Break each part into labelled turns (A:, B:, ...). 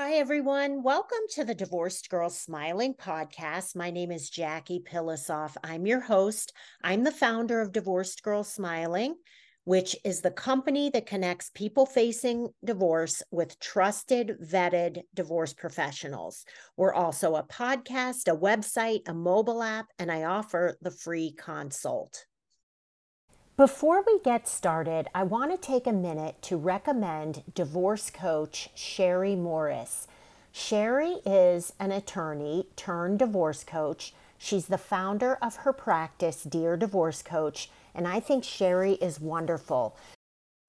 A: Hi, everyone. Welcome to the Divorced Girl Smiling podcast. My name is Jackie Pilossoph. I'm your host. I'm the founder of Divorced Girl Smiling, which is the company that connects people facing divorce with trusted, vetted divorce professionals. We're also a podcast, a website, a mobile app, and I offer the free consult. Before we get started, I want to take a minute to recommend divorce coach Sherry Morris. Sherry is an attorney turned divorce coach. She's the founder of her practice, Dear Divorce Coach, and I think Sherry is wonderful.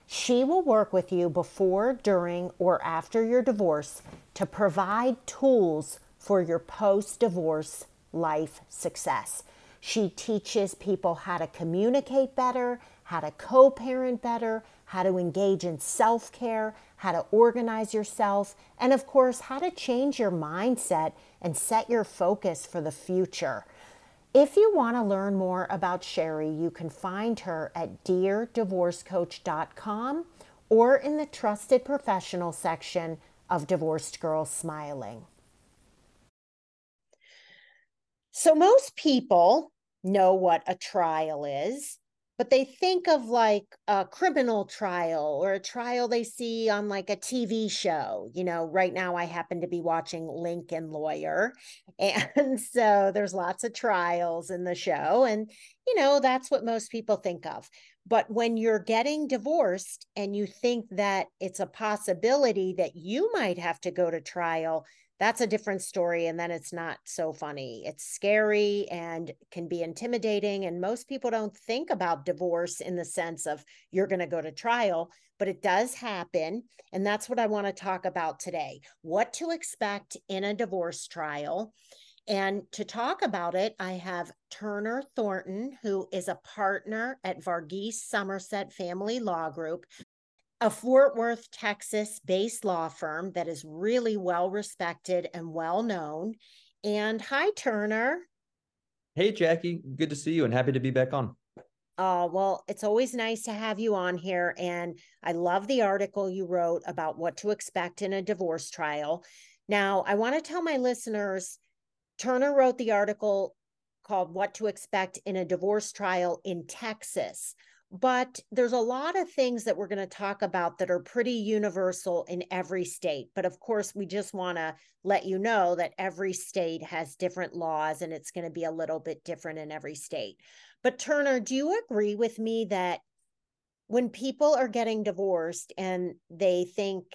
A: She will work with you before, during, or after your divorce to provide tools for your post divorce life success. She teaches people how to communicate better, how to co parent better, how to engage in self care, how to organize yourself, and of course, how to change your mindset and set your focus for the future. If you want to learn more about Sherry, you can find her at deardivorcecoach.com or in the trusted professional section of Divorced Girls Smiling. So, most people know what a trial is, but they think of like a criminal trial or a trial they see on like a TV show. You know, right now I happen to be watching Lincoln Lawyer. And so there's lots of trials in the show. And, you know, that's what most people think of. But when you're getting divorced and you think that it's a possibility that you might have to go to trial, that's a different story. And then it's not so funny. It's scary and can be intimidating. And most people don't think about divorce in the sense of you're going to go to trial, but it does happen. And that's what I want to talk about today what to expect in a divorce trial. And to talk about it, I have Turner Thornton, who is a partner at Varghese Summersett Family Law Group, a Fort Worth, Texas based law firm that is really well respected and well known. And hi, Turner.
B: Hey, Jackie. Good to see you and happy to be back on.
A: Oh, well, it's always nice to have you on here. And I love the article you wrote about what to expect in a divorce trial. Now, I want to tell my listeners Turner wrote the article called What to Expect in a Divorce Trial in Texas. But there's a lot of things that we're going to talk about that are pretty universal in every state. But of course, we just want to let you know that every state has different laws and it's going to be a little bit different in every state. But Turner, do you agree with me that when people are getting divorced and they think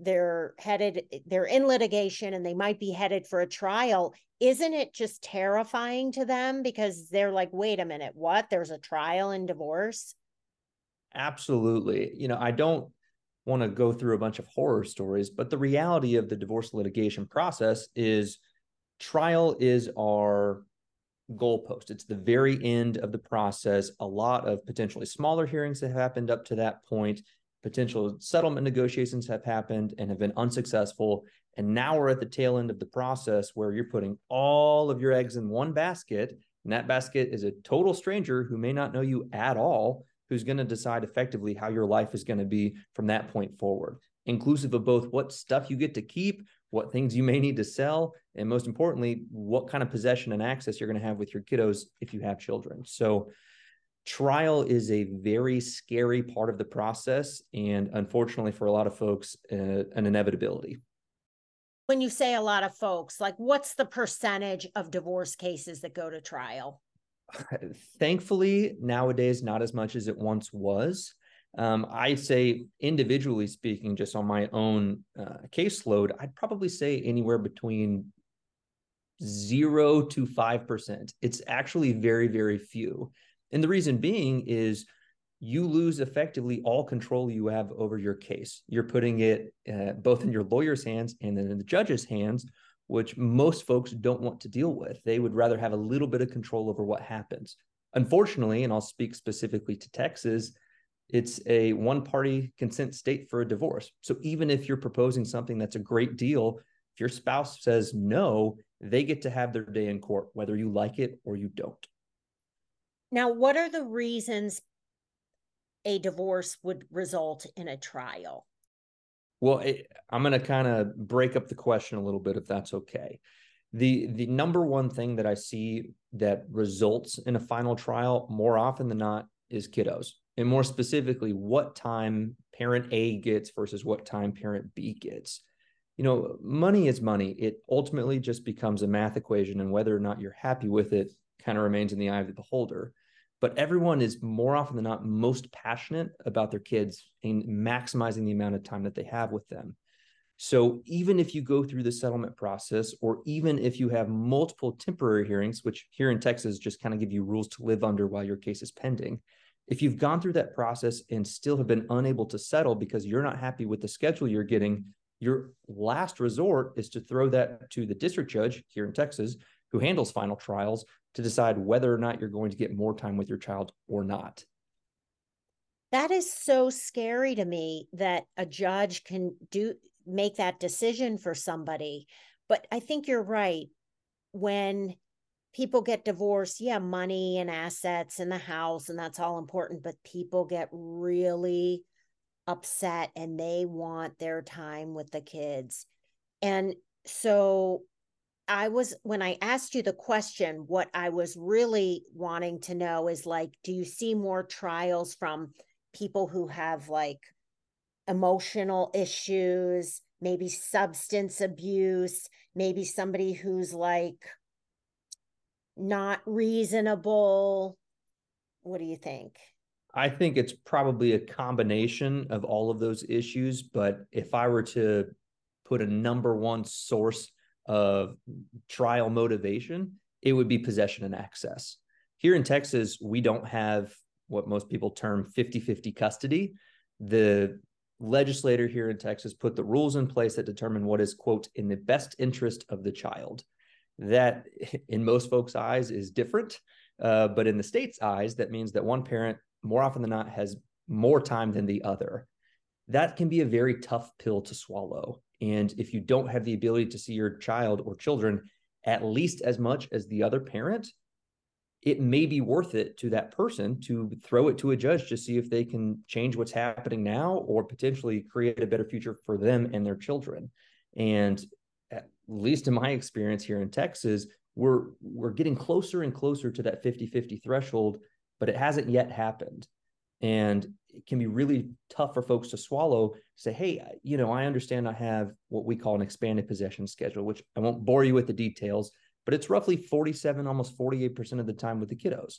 A: they're headed eh, they're in litigation and they might be headed for a trial isn't it just terrifying to them? Because they're like wait a minute what? There's a trial in divorce?
B: Absolutely. You know i don't want to go through a bunch of horror stories but the reality of the divorce litigation process is trial is our goalpost. It's the very end of the process. A lot of potentially smaller hearings have happened up to that point potential settlement negotiations have happened and have been unsuccessful. And now we're at the tail end of the process where you're putting all of your eggs in one basket. And that basket is a total stranger who may not know you at all, who's going to decide effectively how your life is going to be from that point forward, inclusive of both what stuff you get to keep, what things you may need to sell, and most importantly, what kind of possession and access you're going to have with your kiddos if you have children. So, trial is a very scary part of the process and unfortunately for a lot of folks uh, an inevitability.
A: When you say a lot of folks like what's the percentage of divorce cases that go to trial?
B: Thankfully nowadays not as much as it once was. Um, i'd say individually speaking just on my own uh, caseload i'd probably say anywhere between zero to five percent. It's actually very very few and the reason being is you lose effectively all control you have over your case. You're putting it uh, both in your lawyer's hands and then in the judge's hands, which most folks don't want to deal with. They would rather have a little bit of control over what happens. Unfortunately, and I'll speak specifically to Texas, it's a one party consent state for a divorce. So even if you're proposing something that's a great deal, if your spouse says no, they get to have their day in court, whether you like it or you don't.
A: Now, what are the reasons a divorce would result in a trial?
B: Well, it, I'm going to kind of break up the question a little bit, if that's okay. The the number one thing that I see that results in a final trial more often than not is kiddos, and more specifically, what time parent A gets versus what time parent B gets. You know, money is money. It ultimately just becomes a math equation, and whether or not you're happy with it kind of remains in the eye of the beholder but everyone is more often than not most passionate about their kids and maximizing the amount of time that they have with them. So even if you go through the settlement process, or even if you have multiple temporary hearings, which here in Texas just kind of give you rules to live under while your case is pending, if you've gone through that process and still have been unable to settle because you're not happy with the schedule you're getting, your last resort is to throw that to the district judge here in Texas who handles final trials to decide whether or not you're going to get more time with your child or not.
A: That is so scary to me that a judge can do make that decision for somebody. But I think you're right. When people get divorced, yeah, money and assets and the house, and that's all important, but people get really upset and they want their time with the kids. And so I was when I asked you the question, what I was really wanting to know is like, do you see more trials from people who have like emotional issues, maybe substance abuse, maybe somebody who's like not reasonable? What do you think?
B: I think it's probably a combination of all of those issues. But if I were to put a number one source of trial motivation, it would be possession and access. Here in Texas, we don't have what most people term 50 50 custody. The legislator here in Texas put the rules in place that determine what is, quote, in the best interest of the child. That, in most folks' eyes, is different. Uh, but in the state's eyes, that means that one parent, more often than not, has more time than the other. That can be a very tough pill to swallow. And if you don't have the ability to see your child or children at least as much as the other parent, it may be worth it to that person to throw it to a judge to see if they can change what's happening now or potentially create a better future for them and their children. And at least in my experience here in Texas, we're we're getting closer and closer to that 50-50 threshold, but it hasn't yet happened. And it can be really tough for folks to swallow. Say, hey, you know, I understand I have what we call an expanded possession schedule, which I won't bore you with the details, but it's roughly 47, almost 48% of the time with the kiddos.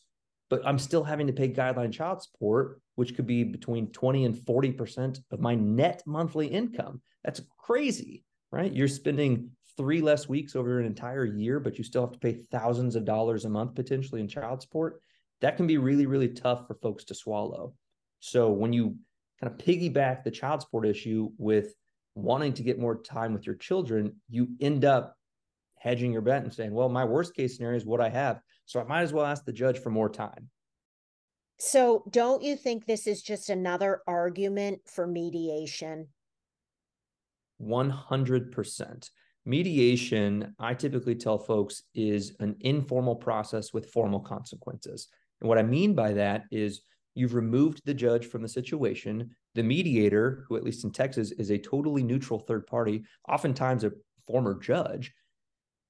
B: But I'm still having to pay guideline child support, which could be between 20 and 40% of my net monthly income. That's crazy, right? You're spending three less weeks over an entire year, but you still have to pay thousands of dollars a month potentially in child support. That can be really, really tough for folks to swallow. So when you kind of piggyback the child support issue with wanting to get more time with your children, you end up hedging your bet and saying, well, my worst case scenario is what I have. So I might as well ask the judge for more time.
A: So don't you think this is just another argument for mediation?
B: 100%. Mediation, I typically tell folks, is an informal process with formal consequences. And what I mean by that is You've removed the judge from the situation. The mediator, who at least in Texas is a totally neutral third party, oftentimes a former judge,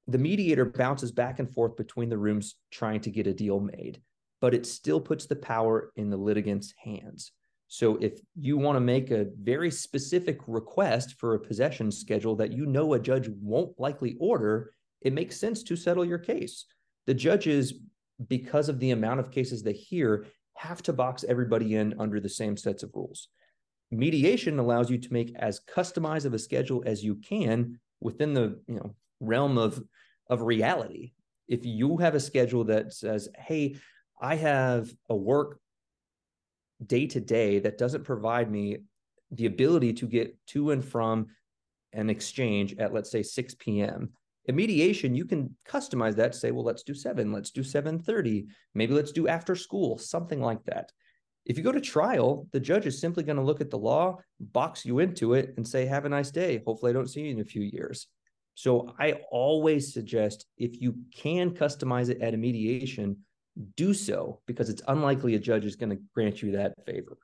B: the mediator bounces back and forth between the rooms trying to get a deal made, but it still puts the power in the litigant's hands. So if you want to make a very specific request for a possession schedule that you know a judge won't likely order, it makes sense to settle your case. The judges, because of the amount of cases they hear, have to box everybody in under the same sets of rules. Mediation allows you to make as customized of a schedule as you can within the you know realm of of reality. If you have a schedule that says, "Hey, I have a work day to day that doesn't provide me the ability to get to and from an exchange at let's say 6 p.m in mediation, you can customize that to say, well, let's do seven, let's do 7:30, maybe let's do after school, something like that. If you go to trial, the judge is simply going to look at the law, box you into it, and say, have a nice day. Hopefully, I don't see you in a few years. So I always suggest if you can customize it at a mediation, do so because it's unlikely a judge is going to grant you that favor.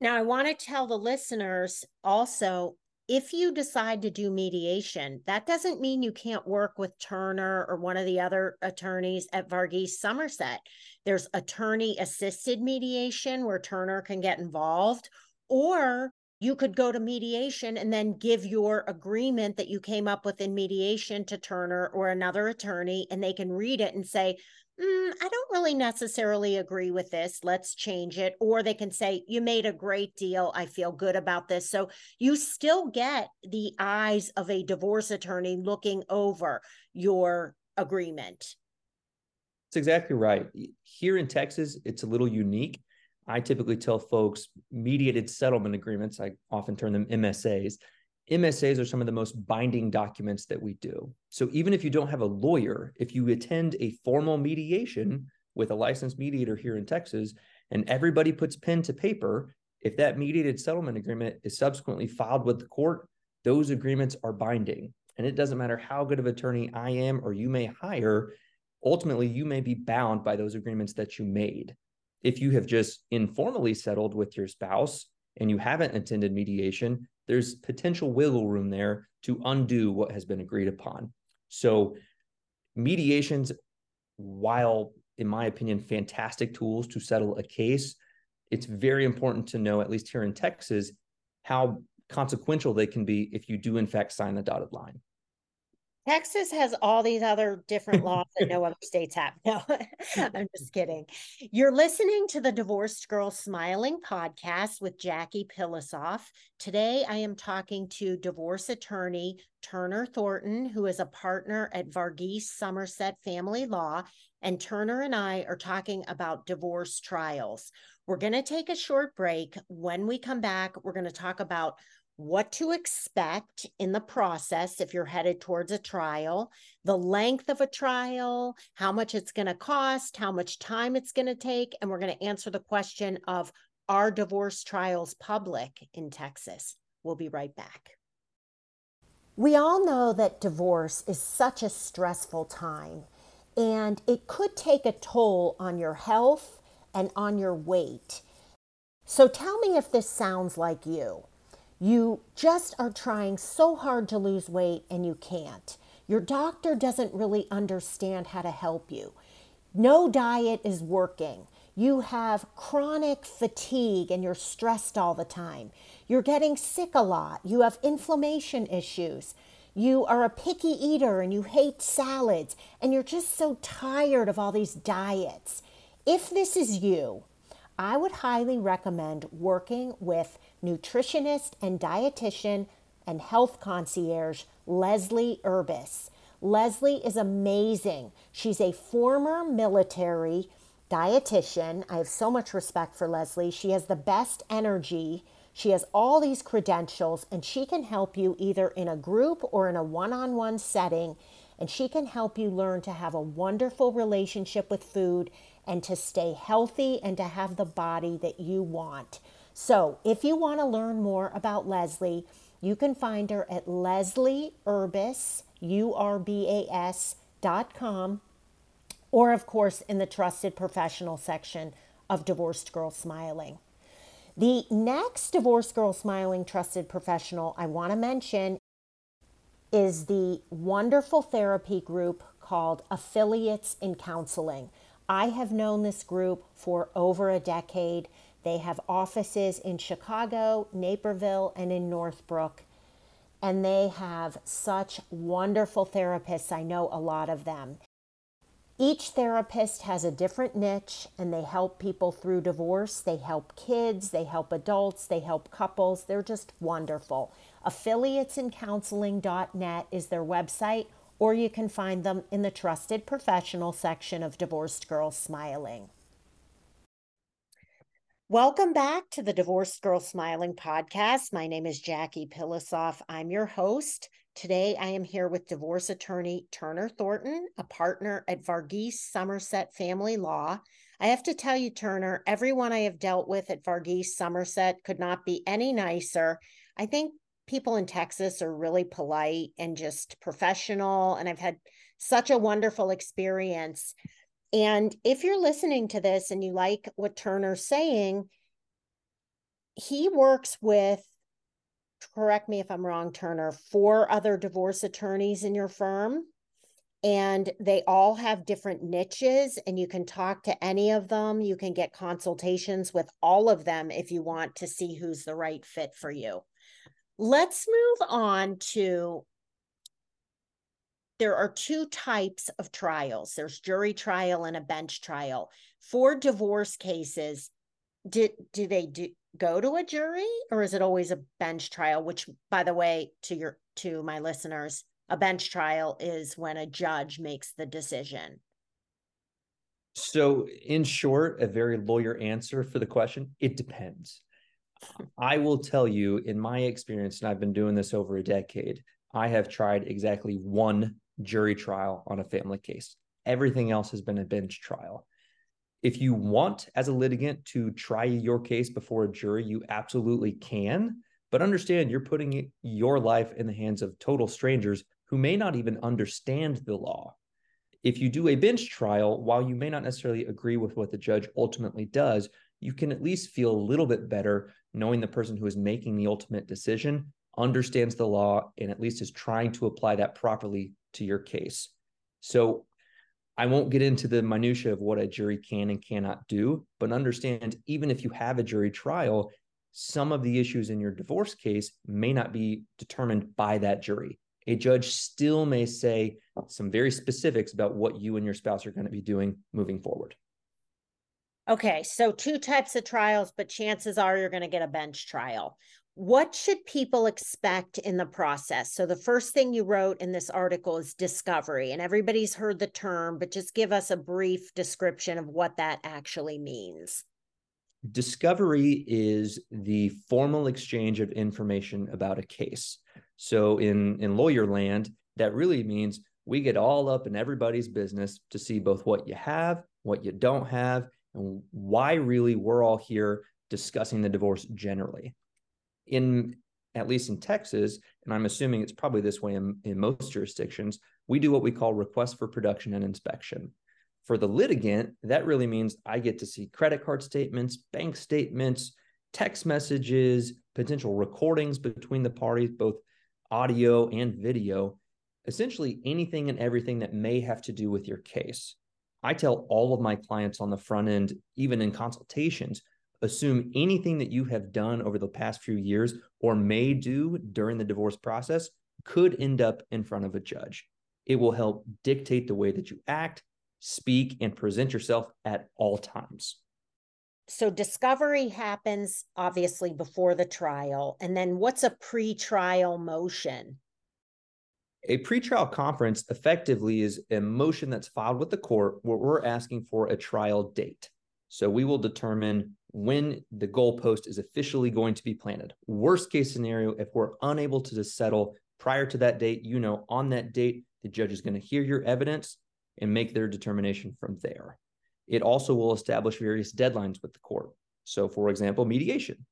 A: Now, I want to tell the listeners also if you decide to do mediation, that doesn't mean you can't work with Turner or one of the other attorneys at Varghese Summersett. There's attorney assisted mediation where Turner can get involved, or you could go to mediation and then give your agreement that you came up with in mediation to Turner or another attorney, and they can read it and say, mm, I don't really necessarily agree with this. Let's change it. Or they can say, You made a great deal. I feel good about this. So you still get the eyes of a divorce attorney looking over your agreement.
B: That's exactly right. Here in Texas, it's a little unique. I typically tell folks mediated settlement agreements, I often term them MSAs, MSAs are some of the most binding documents that we do. So even if you don't have a lawyer, if you attend a formal mediation with a licensed mediator here in Texas and everybody puts pen to paper, if that mediated settlement agreement is subsequently filed with the court, those agreements are binding. And it doesn't matter how good of attorney I am or you may hire, ultimately you may be bound by those agreements that you made. If you have just informally settled with your spouse and you haven't attended mediation, there's potential wiggle room there to undo what has been agreed upon. So, mediations, while in my opinion, fantastic tools to settle a case, it's very important to know, at least here in Texas, how consequential they can be if you do, in fact, sign the dotted line.
A: Texas has all these other different laws that no other states have. No, I'm just kidding. You're listening to the Divorced Girl Smiling podcast with Jackie Pilossoph. Today, I am talking to divorce attorney Turner Thornton, who is a partner at Varghese Summersett Family Law. And Turner and I are talking about divorce trials. We're going to take a short break. When we come back, we're going to talk about what to expect in the process if you're headed towards a trial, the length of a trial, how much it's going to cost, how much time it's going to take. And we're going to answer the question of are divorce trials public in Texas? We'll be right back. We all know that divorce is such a stressful time and it could take a toll on your health and on your weight. So tell me if this sounds like you. You just are trying so hard to lose weight and you can't. Your doctor doesn't really understand how to help you. No diet is working. You have chronic fatigue and you're stressed all the time. You're getting sick a lot. You have inflammation issues. You are a picky eater and you hate salads and you're just so tired of all these diets. If this is you, I would highly recommend working with nutritionist and dietitian and health concierge Leslie Urbis. Leslie is amazing. She's a former military dietitian. I have so much respect for Leslie. She has the best energy. She has all these credentials, and she can help you either in a group or in a one on one setting. And she can help you learn to have a wonderful relationship with food and to stay healthy and to have the body that you want. So, if you want to learn more about Leslie, you can find her at Leslie or of course in the trusted professional section of Divorced Girl Smiling. The next Divorced Girl Smiling trusted professional I want to mention is the wonderful therapy group called Affiliates in Counseling. I have known this group for over a decade. They have offices in Chicago, Naperville, and in Northbrook. And they have such wonderful therapists. I know a lot of them. Each therapist has a different niche and they help people through divorce. They help kids, they help adults, they help couples. They're just wonderful. Affiliatesincounseling.net is their website, or you can find them in the trusted professional section of Divorced Girls Smiling. Welcome back to the Divorced Girl Smiling podcast. My name is Jackie Pilossoph. I'm your host. Today I am here with divorce attorney Turner Thornton, a partner at Varghese Summersett Family Law. I have to tell you, Turner, everyone I have dealt with at Varghese Summersett could not be any nicer. I think people in Texas are really polite and just professional, and I've had such a wonderful experience. And if you're listening to this and you like what Turner's saying, he works with correct me if I'm wrong, Turner, four other divorce attorneys in your firm. And they all have different niches, and you can talk to any of them. You can get consultations with all of them if you want to see who's the right fit for you. Let's move on to there are two types of trials. There's jury trial and a bench trial. For divorce cases, did do they do go to a jury or is it always a bench trial which by the way to your to my listeners a bench trial is when a judge makes the decision.
B: So in short a very lawyer answer for the question it depends. I will tell you in my experience and i've been doing this over a decade i have tried exactly one jury trial on a family case everything else has been a bench trial if you want, as a litigant, to try your case before a jury, you absolutely can. But understand you're putting your life in the hands of total strangers who may not even understand the law. If you do a bench trial, while you may not necessarily agree with what the judge ultimately does, you can at least feel a little bit better knowing the person who is making the ultimate decision understands the law and at least is trying to apply that properly to your case. So I won't get into the minutia of what a jury can and cannot do, but understand even if you have a jury trial, some of the issues in your divorce case may not be determined by that jury. A judge still may say some very specifics about what you and your spouse are going to be doing moving forward.
A: Okay, so two types of trials, but chances are you're going to get a bench trial what should people expect in the process? So, the first thing you wrote in this article is discovery, and everybody's heard the term, but just give us a brief description of what that actually means.
B: Discovery is the formal exchange of information about a case. So, in, in lawyer land, that really means we get all up in everybody's business to see both what you have, what you don't have, and why really we're all here discussing the divorce generally in at least in Texas, and I'm assuming it's probably this way in, in most jurisdictions, we do what we call request for production and inspection. For the litigant, that really means I get to see credit card statements, bank statements, text messages, potential recordings between the parties, both audio and video, essentially anything and everything that may have to do with your case. I tell all of my clients on the front end, even in consultations, assume anything that you have done over the past few years or may do during the divorce process could end up in front of a judge. It will help dictate the way that you act, speak, and present yourself at all times.
A: So, discovery happens obviously before the trial. And then what's a pre trial motion?
B: A pretrial conference effectively is a motion that's filed with the court where we're asking for a trial date. So we will determine when the goalpost is officially going to be planted. Worst case scenario, if we're unable to settle prior to that date, you know, on that date, the judge is going to hear your evidence and make their determination from there. It also will establish various deadlines with the court. So, for example, mediation.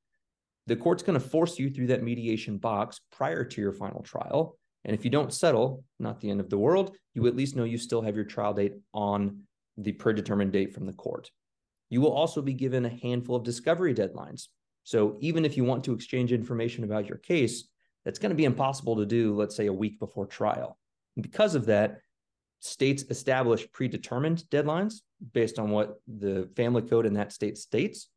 B: The court's going to force you through that mediation box prior to your final trial. And if you don't settle, not the end of the world, you at least know you still have your trial date on the predetermined date from the court. You will also be given a handful of discovery deadlines. So even if you want to exchange information about your case, that's going to be impossible to do, let's say, a week before trial. And because of that, states establish predetermined deadlines based on what the family code in that state states,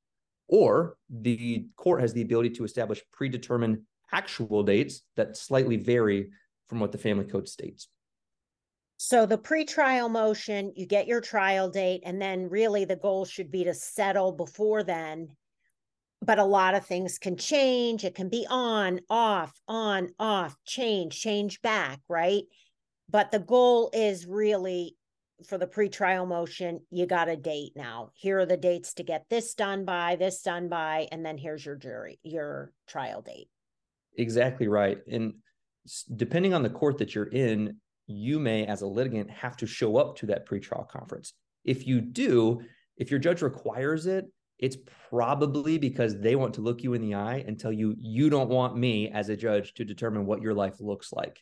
B: or the court has the ability to establish predetermined actual dates that slightly vary from what the family code states.
A: So the pre-trial motion, you get your trial date, and then really the goal should be to settle before then. But a lot of things can change. It can be on, off, on, off, change, change back, right? But the goal is really for the pre-trial motion, you got a date now. Here are the dates to get this done by, this done by, and then here's your jury, your trial date.
B: Exactly right. And depending on the court that you're in, you may, as a litigant, have to show up to that pretrial conference. If you do, if your judge requires it, it's probably because they want to look you in the eye and tell you, you don't want me as a judge to determine what your life looks like.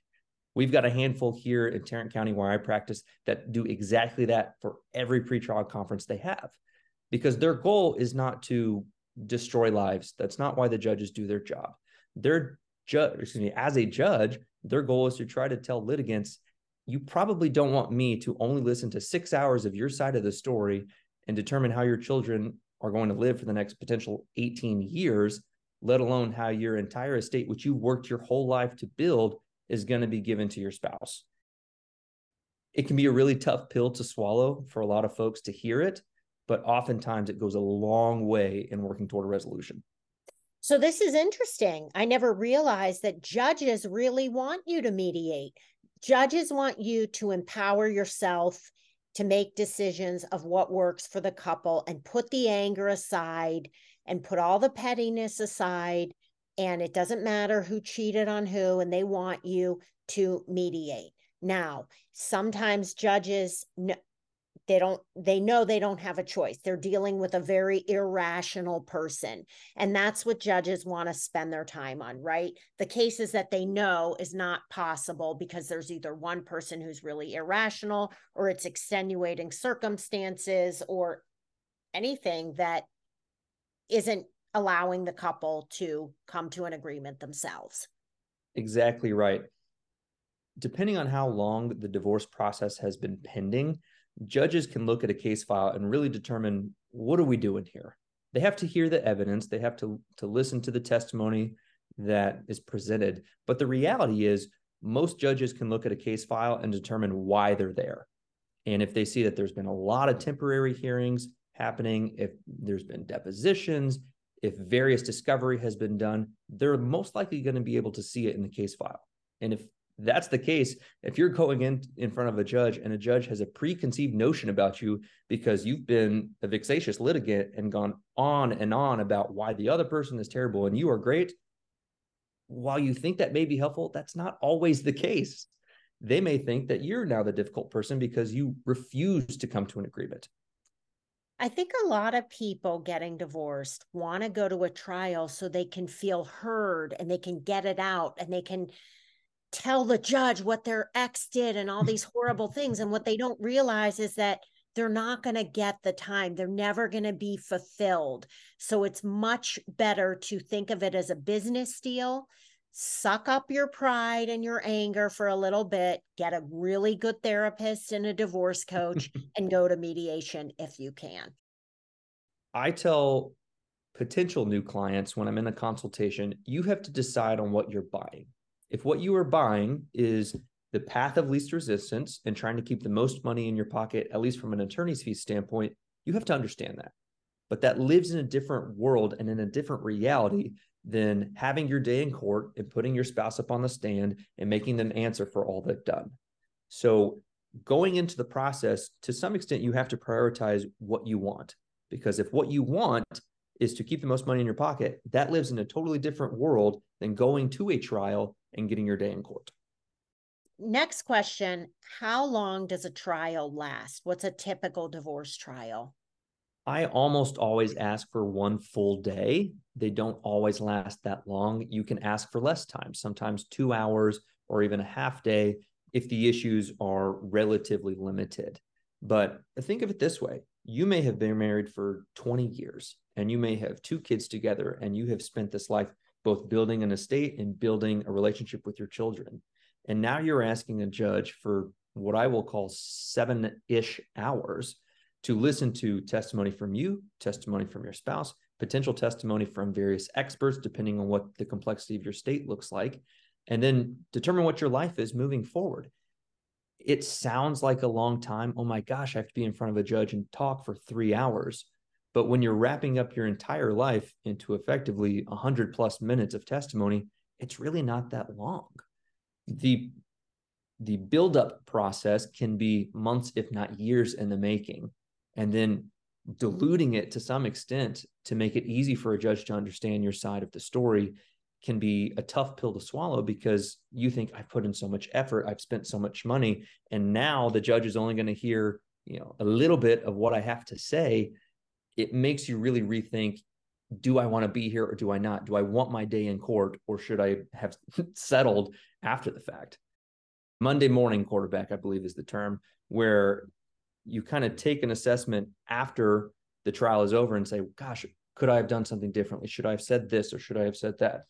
B: We've got a handful here in Tarrant County where I practice that do exactly that for every pretrial conference they have, because their goal is not to destroy lives. That's not why the judges do their job. Their judge, excuse me, as a judge, their goal is to try to tell litigants, you probably don't want me to only listen to six hours of your side of the story and determine how your children are going to live for the next potential 18 years, let alone how your entire estate, which you worked your whole life to build, is going to be given to your spouse. It can be a really tough pill to swallow for a lot of folks to hear it, but oftentimes it goes a long way in working toward a resolution.
A: So this is interesting. I never realized that judges really want you to mediate. Judges want you to empower yourself to make decisions of what works for the couple and put the anger aside and put all the pettiness aside. And it doesn't matter who cheated on who, and they want you to mediate. Now, sometimes judges they don't they know they don't have a choice. They're dealing with a very irrational person. And that's what judges want to spend their time on right? The cases that they know is not possible because there's either one person who's really irrational or it's extenuating circumstances or anything that isn't allowing the couple to come to an agreement themselves.
B: Exactly right. Depending on how long the divorce process has been pending judges can look at a case file and really determine what are we doing here? They have to hear the evidence. They have to to listen to the testimony that is presented. But the reality is most judges can look at a case file and determine why they're there. And if they see that there's been a lot of temporary hearings happening if there's been depositions if various discovery has been done they're most likely going to be able to see it in the case file. And if that's the case, if you're going in in front of a judge and a judge has a preconceived notion about you because you've been a vexatious litigant and gone on and on about why the other person is terrible and you are great, while you think that may be helpful, that's not always the case. They may think that you're now the difficult person because you refuse to come to an agreement.
A: I think a lot of people getting divorced want to go to a trial so they can feel heard and they can get it out and they can tell the judge what their ex did and all these horrible things. And what they don't realize is that they're not going to get the time. They're never going to be fulfilled. So it's much better to think of it as a business deal. Suck up your pride and your anger for a little bit, get a really good therapist and a divorce coach, and go to mediation if you can.
B: I tell potential new clients when I'm in a consultation, you have to decide on what you're buying if what you are buying is the path of least resistance and trying to keep the most money in your pocket, at least from an attorney's fee standpoint, you have to understand that. But that lives in a different world and in a different reality than having your day in court and putting your spouse up on the stand and making them answer for all they've done. So, going into the process, to some extent, you have to prioritize what you want. Because if what you want is to keep the most money in your pocket, that lives in a totally different world than going to a trial and getting your day in court.
A: Next question How long does a trial last? What's a typical divorce trial?
B: I almost always ask for one full day. They don't always last that long. You can ask for less time, sometimes two hours or even a half day if the issues are relatively limited. But think of it this way you may have been married for 20 years and you may have two kids together and you have spent this life both building an estate and building a relationship with your children. And now you're asking a judge for what I will call seven ish hours to listen to testimony from you, testimony from your spouse, potential testimony from various experts, depending on what the complexity of your state looks like, and then determine what your life is moving forward. It sounds like a long time. Oh my gosh, I have to be in front of a judge and talk for three hours. But when you're wrapping up your entire life into effectively 100 plus minutes of testimony, it's really not that long. The the buildup process can be months, if not years, in the making. And then diluting it to some extent to make it easy for a judge to understand your side of the story can be a tough pill to swallow because you think I've put in so much effort, I've spent so much money, and now the judge is only going to hear, you know, a little bit of what I have to say it makes you really rethink do I want to be here or do I not? Do I want my day in court or should I have settled after the fact? Monday morning quarterback, I believe, is the term where you kind of take an assessment after the trial is over and say, gosh, could I have done something differently? Should I have said this or should I have said that?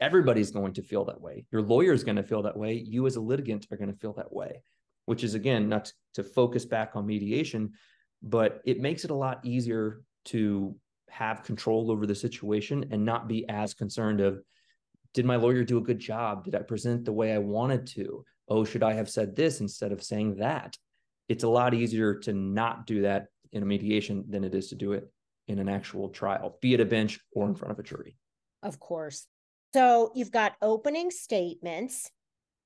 B: Everybody's going to feel that way. Your lawyer is going to feel that way. You, as a litigant, are going to feel that way, which is, again, not to focus back on mediation, but it makes it a lot easier to have control over the situation and not be as concerned of did my lawyer do a good job did i present the way i wanted to oh should i have said this instead of saying that it's a lot easier to not do that in a mediation than it is to do it in an actual trial, be it a bench or in front of a jury.
A: Of course. So you've got opening statements.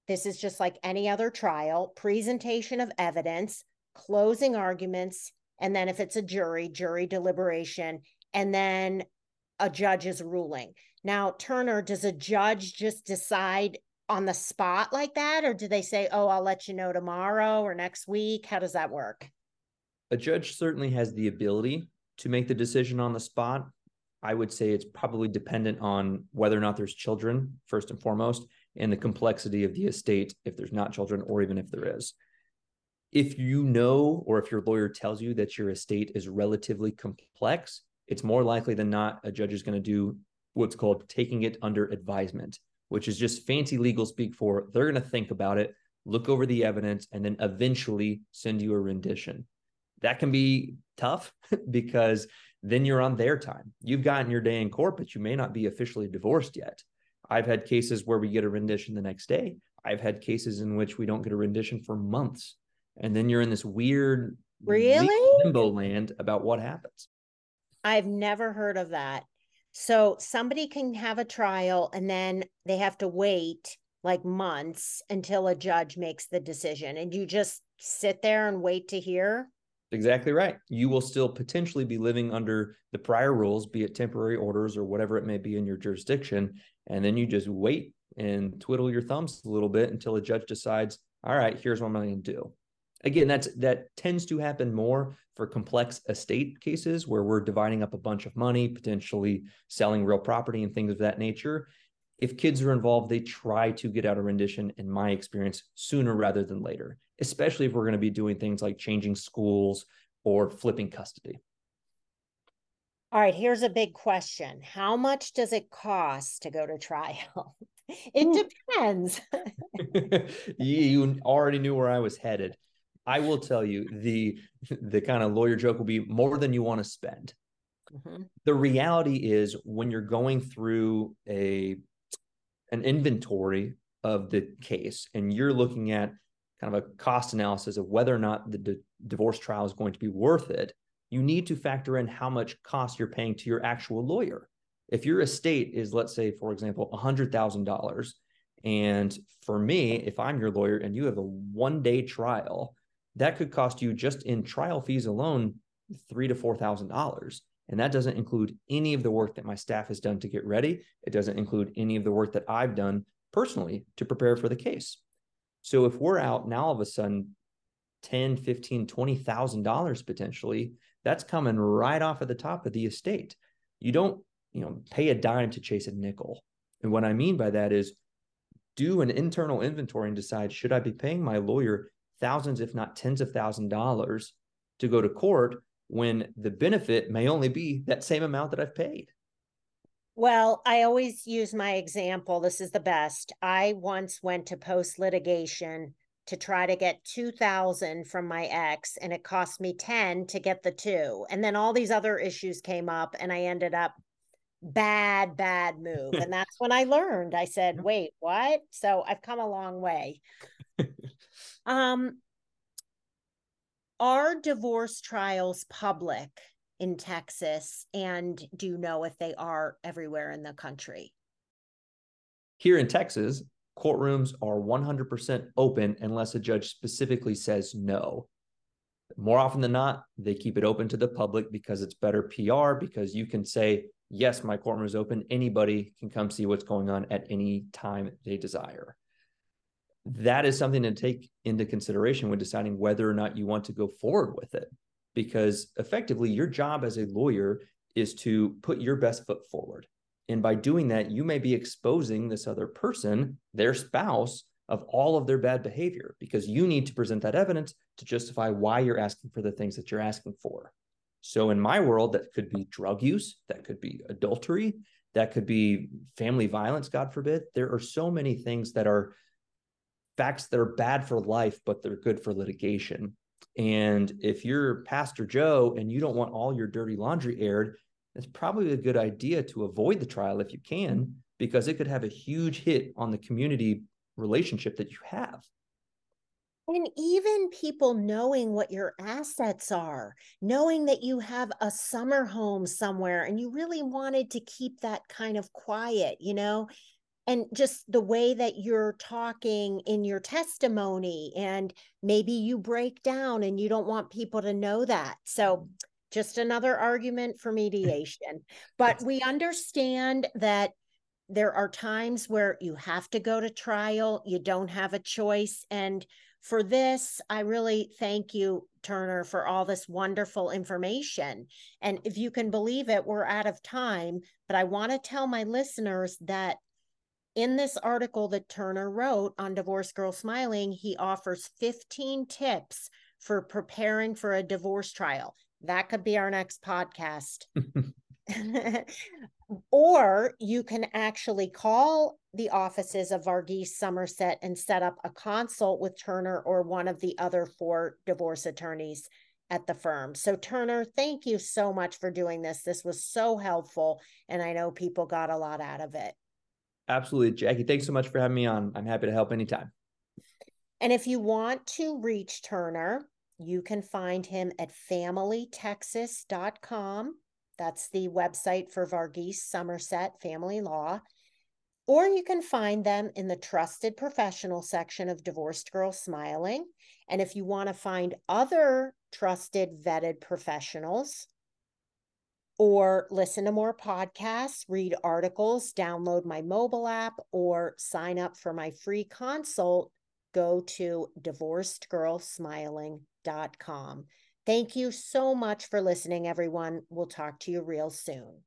A: This is just like any other trial, presentation of evidence, closing arguments, and then if it's a jury, jury deliberation, and then a judge's ruling. Now, Turner, does a judge just decide on the spot like that? Or do they say, oh, I'll let you know tomorrow or next week? How does that work?
B: A judge certainly has the ability to make the decision on the spot. I would say it's probably dependent on whether or not there's children, first and foremost, and the complexity of the estate, if there's not children, or even if there is. If you know, or if your lawyer tells you that your estate is relatively complex, it's more likely than not a judge is going to do what's called taking it under advisement, which is just fancy legal speak for they're going to think about it, look over the evidence, and then eventually send you a rendition that can be tough because then you're on their time. You've gotten your day in court, but you may not be officially divorced yet. I've had cases where we get a rendition the next day. I've had cases in which we don't get a rendition for months. And then you're in this weird
A: really
B: limbo land about what happens.
A: I've never heard of that. So somebody can have a trial and then they have to wait like months until a judge makes the decision and you just sit there and wait to hear
B: Exactly right. You will still potentially be living under the prior rules, be it temporary orders or whatever it may be in your jurisdiction. And then you just wait and twiddle your thumbs a little bit until a judge decides, all right, here's what I'm going to do. Again, that's that tends to happen more for complex estate cases where we're dividing up a bunch of money, potentially selling real property and things of that nature. If kids are involved, they try to get out a rendition, in my experience, sooner rather than later especially if we're going to be doing things like changing schools or flipping custody.
A: All right, here's a big question. How much does it cost to go to trial? it depends.
B: you already knew where I was headed. I will tell you the the kind of lawyer joke will be more than you want to spend. Mm-hmm. The reality is when you're going through a an inventory of the case and you're looking at kind of a cost analysis of whether or not the d- divorce trial is going to be worth it, you need to factor in how much cost you're paying to your actual lawyer. If your estate is, let's say, for example, $100,000, and for me, if I'm your lawyer and you have a one day trial, that could cost you just in trial fees alone three to four thousand dollars. And that doesn't include any of the work that my staff has done to get ready. It doesn't include any of the work that I've done personally to prepare for the case. So if we're out now all of a sudden 10, 15, 20,000 dollars potentially, that's coming right off of the top of the estate. You don't, you know, pay a dime to chase a nickel. And what I mean by that is do an internal inventory and decide should I be paying my lawyer thousands if not tens of thousand dollars to go to court when the benefit may only be that same amount that I've paid.
A: Well, I always use my example. This is the best. I once went to post litigation to try to get 2000 from my ex and it cost me 10 to get the 2. And then all these other issues came up and I ended up bad bad move. and that's when I learned. I said, "Wait, what?" So I've come a long way. Um are divorce trials public? in Texas? And do you know if they are everywhere in the country?
B: Here in Texas, courtrooms are 100% open unless a judge specifically says no. More often than not, they keep it open to the public because it's better PR, because you can say, yes, my courtroom is open. Anybody can come see what's going on at any time they desire. That is something to take into consideration when deciding whether or not you want to go forward with it because effectively your job as a lawyer is to put your best foot forward. And by doing that, you may be exposing this other person, their spouse, of all of their bad behavior because you need to present that evidence to justify why you're asking for the things that you're asking for. So in my world, that could be drug use, that could be adultery, that could be family violence, God forbid. There are so many things that are facts that are bad for life, but they're good for litigation. And if you're Pastor Joe and you don't want all your dirty laundry aired, it's probably a good idea to avoid the trial if you can, because it could have a huge hit on the community relationship that you have.
A: And even people knowing what your assets are, knowing that you have a summer home somewhere and you really wanted to keep that kind of quiet, you know, and just the way that you're talking in your testimony, and maybe you break down and you don't want people to know that. So, just another argument for mediation. But we understand that there are times where you have to go to trial, you don't have a choice. And for this, I really thank you, Turner, for all this wonderful information. And if you can believe it, we're out of time. But I want to tell my listeners that in this article that Turner wrote on Divorced Girl Smiling, he offers 15 tips for preparing for a divorce trial. That could be our next podcast. or you can actually call the offices of Varghese Summersett and set up a consult with Turner or one of the other four divorce attorneys at the firm. So, Turner, thank you so much for doing this. This was so helpful, and I know people got a lot out of it.
B: Absolutely. Jackie, thanks so much for having me on. I'm happy to help anytime.
A: And if you want to reach Turner, you can find him at familytexas.com. That's the website for Varghese Summersett Family Law. Or you can find them in the trusted professional section of Divorced Girl Smiling. And if you want to find other trusted vetted professionals, or listen to more podcasts, read articles, download my mobile app, or sign up for my free consult, go to divorcedgirlsmiling.com. Thank you so much for listening, everyone. We'll talk to you real soon.